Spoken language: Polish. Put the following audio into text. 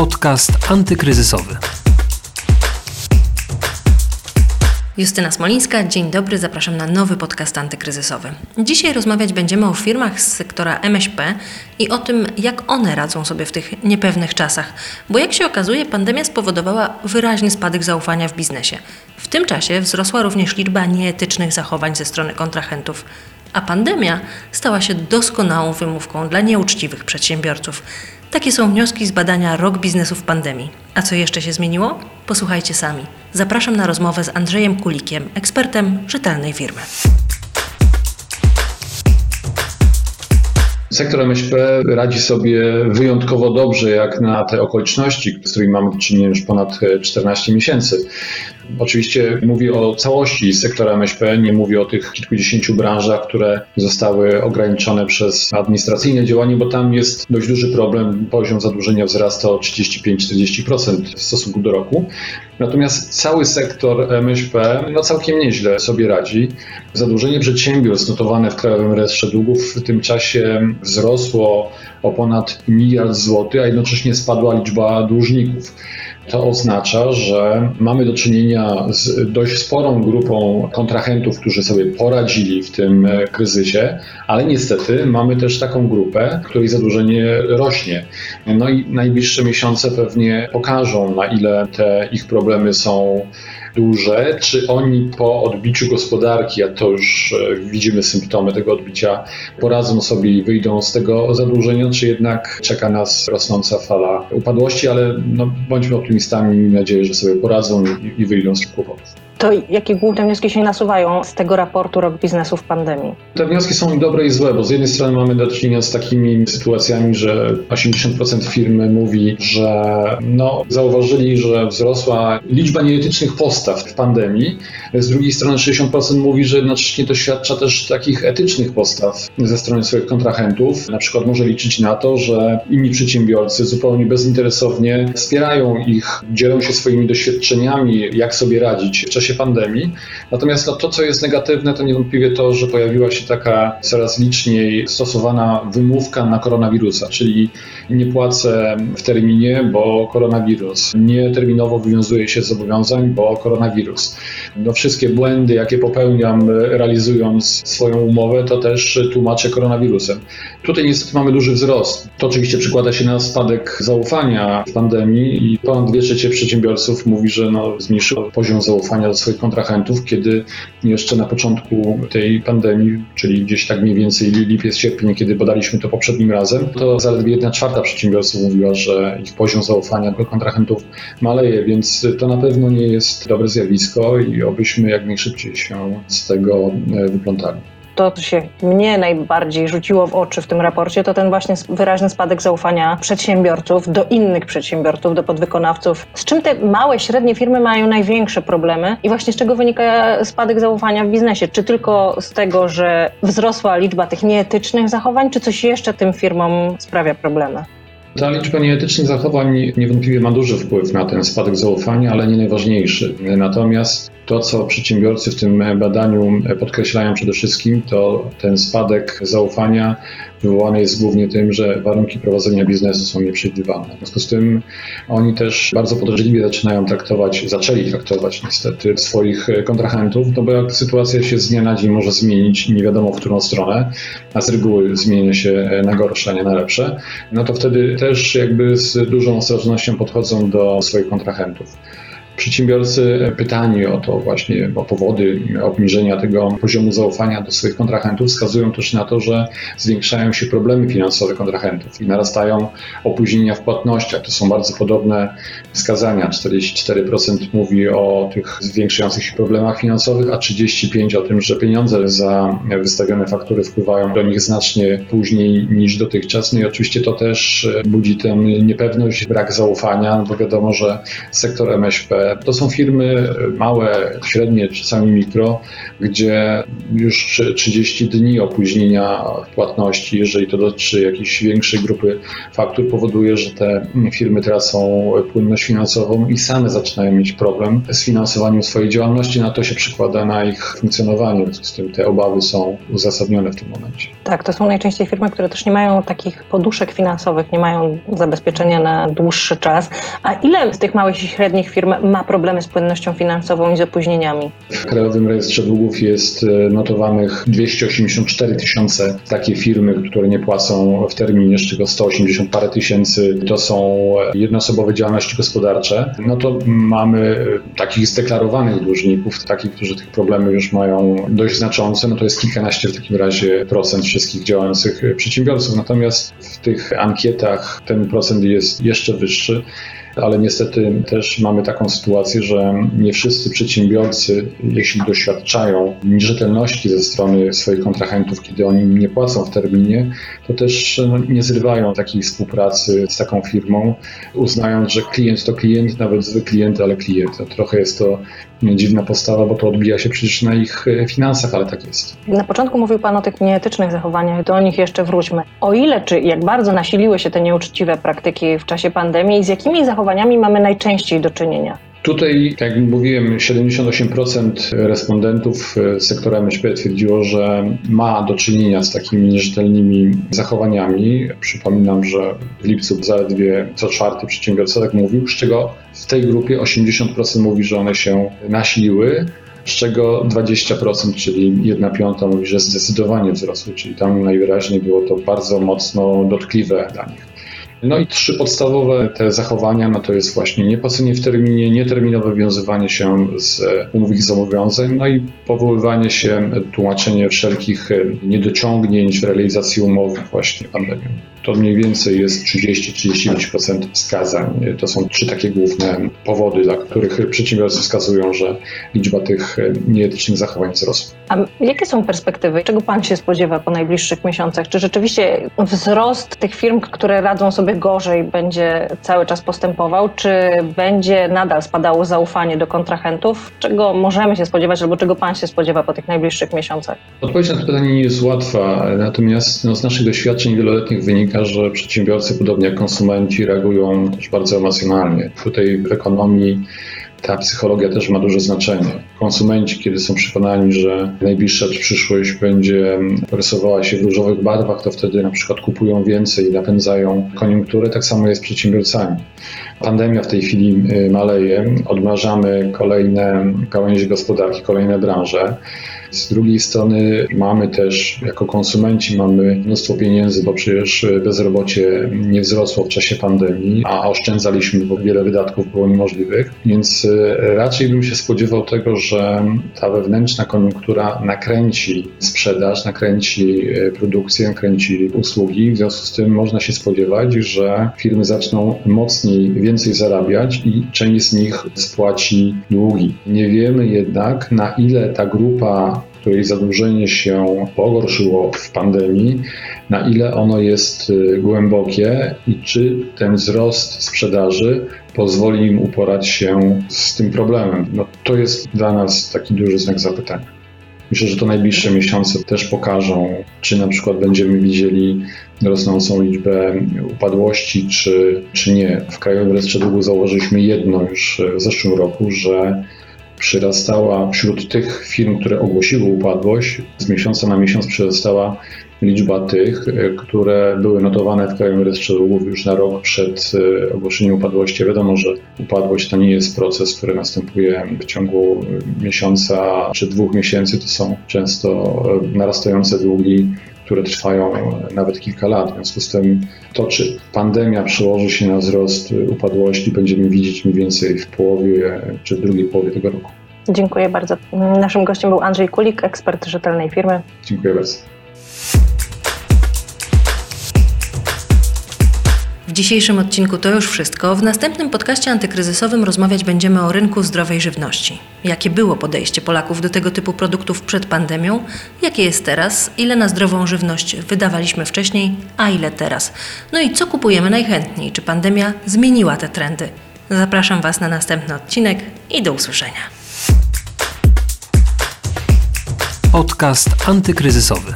Podcast antykryzysowy. Justyna Smolińska, dzień dobry, zapraszam na nowy podcast antykryzysowy. Dzisiaj rozmawiać będziemy o firmach z sektora MŚP i o tym, jak one radzą sobie w tych niepewnych czasach. Bo jak się okazuje, pandemia spowodowała wyraźny spadek zaufania w biznesie. W tym czasie wzrosła również liczba nieetycznych zachowań ze strony kontrahentów. A pandemia stała się doskonałą wymówką dla nieuczciwych przedsiębiorców. Takie są wnioski z badania Rok Biznesu w Pandemii. A co jeszcze się zmieniło? Posłuchajcie sami. Zapraszam na rozmowę z Andrzejem Kulikiem, ekspertem rzetelnej firmy. Sektor MŚP radzi sobie wyjątkowo dobrze, jak na te okoliczności, z którymi mamy do czynienia już ponad 14 miesięcy. Oczywiście mówię o całości sektora MŚP, nie mówię o tych kilkudziesięciu branżach, które zostały ograniczone przez administracyjne działanie, bo tam jest dość duży problem. Poziom zadłużenia wzrasta o 35-40% w stosunku do roku. Natomiast cały sektor MŚP no, całkiem nieźle sobie radzi. Zadłużenie przedsiębiorstw notowane w Krajowym Rejestrze Długów w tym czasie wzrosło o ponad miliard złotych, a jednocześnie spadła liczba dłużników. To oznacza, że mamy do czynienia z dość sporą grupą kontrahentów, którzy sobie poradzili w tym kryzysie, ale niestety mamy też taką grupę, której zadłużenie rośnie. No i najbliższe miesiące pewnie pokażą, na ile te ich problemy są duże, czy oni po odbiciu gospodarki, a to już e, widzimy symptomy tego odbicia, poradzą sobie i wyjdą z tego zadłużenia, czy jednak czeka nas rosnąca fala upadłości, ale no, bądźmy optymistami, miejmy nadzieję, że sobie poradzą i, i wyjdą z kłopotów. To jakie główne wnioski się nasuwają z tego raportu Rok Biznesu w Pandemii? Te wnioski są i dobre i złe, bo z jednej strony mamy do czynienia z takimi sytuacjami, że 80% firmy mówi, że no, zauważyli, że wzrosła liczba nieetycznych postaw w pandemii. Z drugiej strony 60% mówi, że jednocześnie doświadcza też takich etycznych postaw ze strony swoich kontrahentów. Na przykład może liczyć na to, że inni przedsiębiorcy zupełnie bezinteresownie wspierają ich, dzielą się swoimi doświadczeniami, jak sobie radzić w czasie pandemii. Natomiast no, to, co jest negatywne, to niewątpliwie to, że pojawiła się taka coraz liczniej stosowana wymówka na koronawirusa, czyli nie płacę w terminie, bo koronawirus. Nie terminowo wywiązuję się z zobowiązań, bo koronawirus. No, wszystkie błędy, jakie popełniam realizując swoją umowę, to też tłumaczę koronawirusem. Tutaj niestety mamy duży wzrost. To oczywiście przekłada się na spadek zaufania w pandemii i ponad 2 trzecie przedsiębiorców mówi, że no, zmniejszył poziom zaufania do swoich kontrahentów, kiedy jeszcze na początku tej pandemii, czyli gdzieś tak mniej więcej lipiec, sierpień, kiedy badaliśmy to poprzednim razem, to zaledwie jedna czwarta przedsiębiorców mówiła, że ich poziom zaufania do kontrahentów maleje, więc to na pewno nie jest dobre zjawisko i obyśmy jak najszybciej się z tego e, wyplątali to, co się mnie najbardziej rzuciło w oczy w tym raporcie, to ten właśnie wyraźny spadek zaufania przedsiębiorców do innych przedsiębiorców, do podwykonawców. Z czym te małe, średnie firmy mają największe problemy i właśnie z czego wynika spadek zaufania w biznesie? Czy tylko z tego, że wzrosła liczba tych nieetycznych zachowań, czy coś jeszcze tym firmom sprawia problemy? Ta liczba nieetycznych zachowań niewątpliwie ma duży wpływ na ten spadek zaufania, ale nie najważniejszy. Natomiast to, co przedsiębiorcy w tym badaniu podkreślają przede wszystkim, to ten spadek zaufania wywołany jest głównie tym, że warunki prowadzenia biznesu są nieprzewidywalne. W związku z tym oni też bardzo podejrzliwie zaczynają traktować, zaczęli traktować niestety swoich kontrahentów, no bo jak sytuacja się z dnia na dzień może zmienić nie wiadomo w którą stronę, a z reguły zmienia się na gorsze, nie na lepsze, no to wtedy też jakby z dużą ostrożnością podchodzą do swoich kontrahentów. Przedsiębiorcy pytani o to właśnie, o powody obniżenia tego poziomu zaufania do swoich kontrahentów wskazują też na to, że zwiększają się problemy finansowe kontrahentów i narastają opóźnienia w płatnościach. To są bardzo podobne wskazania. 44% mówi o tych zwiększających się problemach finansowych, a 35% o tym, że pieniądze za wystawione faktury wpływają do nich znacznie później niż dotychczas. No i oczywiście to też budzi tę niepewność, brak zaufania, bo wiadomo, że sektor MŚP to są firmy małe, średnie, czasami mikro, gdzie już 30 dni opóźnienia w płatności, jeżeli to dotyczy jakiejś większej grupy faktur, powoduje, że te firmy tracą płynność finansową i same zaczynają mieć problem z finansowaniem swojej działalności. Na to się przykłada na ich funkcjonowanie, w związku z tym te obawy są uzasadnione w tym momencie. Tak, to są najczęściej firmy, które też nie mają takich poduszek finansowych, nie mają zabezpieczenia na dłuższy czas. A ile z tych małych i średnich firm ma problemy z płynnością finansową i z opóźnieniami? W Krajowym Rejestrze Długów jest e, notowanych 284 tysiące takie firmy, które nie płacą w terminie, z czego 180 parę tysięcy to są jednoosobowe działalności gospodarcze. No to mamy takich zdeklarowanych dłużników, takich, którzy tych problemy już mają dość znaczące, no to jest kilkanaście w takim razie procent wszystkich działających przedsiębiorców. Natomiast w tych ankietach ten procent jest jeszcze wyższy ale niestety też mamy taką sytuację, że nie wszyscy przedsiębiorcy, jeśli doświadczają nierzetelności ze strony swoich kontrahentów, kiedy oni nie płacą w terminie, to też no, nie zrywają takiej współpracy z taką firmą, uznając, że klient to klient, nawet zły klient, ale klient. Trochę jest to dziwna postawa, bo to odbija się przecież na ich finansach, ale tak jest. Na początku mówił Pan o tych nieetycznych zachowaniach, do nich jeszcze wróćmy. O ile czy jak bardzo nasiliły się te nieuczciwe praktyki w czasie pandemii z jakimi zachowaniami mamy najczęściej do czynienia? Tutaj, jak mówiłem, 78% respondentów sektora MŚP twierdziło, że ma do czynienia z takimi nierzetelnymi zachowaniami. Przypominam, że w lipcu zaledwie co czwarty przedsiębiorca tak mówił, z czego w tej grupie 80% mówi, że one się nasiliły z czego 20%, czyli 1 piąta mówi, że zdecydowanie wzrosły, czyli tam najwyraźniej było to bardzo mocno dotkliwe dla nich. No i trzy podstawowe te zachowania, no to jest właśnie niepłacenie w terminie, nieterminowe wiązywanie się z umów i zobowiązań, no i powoływanie się, tłumaczenie wszelkich niedociągnięć w realizacji umowy właśnie pandemią. To mniej więcej jest 30-35% wskazań. To są trzy takie główne powody, dla których przedsiębiorcy wskazują, że liczba tych nieetycznych zachowań wzrosła. A jakie są perspektywy? Czego Pan się spodziewa po najbliższych miesiącach? Czy rzeczywiście wzrost tych firm, które radzą sobie gorzej, będzie cały czas postępował? Czy będzie nadal spadało zaufanie do kontrahentów? Czego możemy się spodziewać, albo czego Pan się spodziewa po tych najbliższych miesiącach? Odpowiedź na to pytanie nie jest łatwa, natomiast no, z naszych doświadczeń wieloletnich wynika, że przedsiębiorcy, podobnie jak konsumenci, reagują też bardzo emocjonalnie. Tutaj w ekonomii ta psychologia też ma duże znaczenie. Konsumenci, kiedy są przekonani, że najbliższa przyszłość będzie rysowała się w różowych barwach, to wtedy na przykład kupują więcej i napędzają koniunkturę. Tak samo jest z przedsiębiorcami. Pandemia w tej chwili maleje, odmrażamy kolejne gałęzie gospodarki, kolejne branże. Z drugiej strony mamy też, jako konsumenci, mamy mnóstwo pieniędzy, bo przecież bezrobocie nie wzrosło w czasie pandemii, a oszczędzaliśmy, bo wiele wydatków było niemożliwych. Więc raczej bym się spodziewał tego, że ta wewnętrzna koniunktura nakręci sprzedaż, nakręci produkcję, nakręci usługi. W związku z tym można się spodziewać, że firmy zaczną mocniej, więcej zarabiać i część z nich spłaci długi. Nie wiemy jednak, na ile ta grupa której zadłużenie się pogorszyło w pandemii, na ile ono jest głębokie i czy ten wzrost sprzedaży pozwoli im uporać się z tym problemem. No, to jest dla nas taki duży znak zapytania. Myślę, że to najbliższe miesiące też pokażą, czy na przykład będziemy widzieli rosnącą liczbę upadłości, czy, czy nie. W Krajowym Rejestrze Długu założyliśmy jedno już w zeszłym roku, że przyrastała wśród tych firm, które ogłosiły upadłość, z miesiąca na miesiąc przyrastała liczba tych, które były notowane w Krajowym Rejestrze Długów już na rok przed ogłoszeniem upadłości. Wiadomo, że upadłość to nie jest proces, który następuje w ciągu miesiąca czy dwóch miesięcy. To są często narastające długi które trwają nawet kilka lat. W związku z tym to, czy pandemia przełoży się na wzrost upadłości, będziemy widzieć mniej więcej w połowie czy w drugiej połowie tego roku. Dziękuję bardzo. Naszym gościem był Andrzej Kulik, ekspert rzetelnej firmy. Dziękuję bardzo. W dzisiejszym odcinku to już wszystko. W następnym podcaście antykryzysowym rozmawiać będziemy o rynku zdrowej żywności. Jakie było podejście Polaków do tego typu produktów przed pandemią, jakie jest teraz, ile na zdrową żywność wydawaliśmy wcześniej, a ile teraz. No i co kupujemy najchętniej, czy pandemia zmieniła te trendy. Zapraszam Was na następny odcinek i do usłyszenia. Podcast antykryzysowy.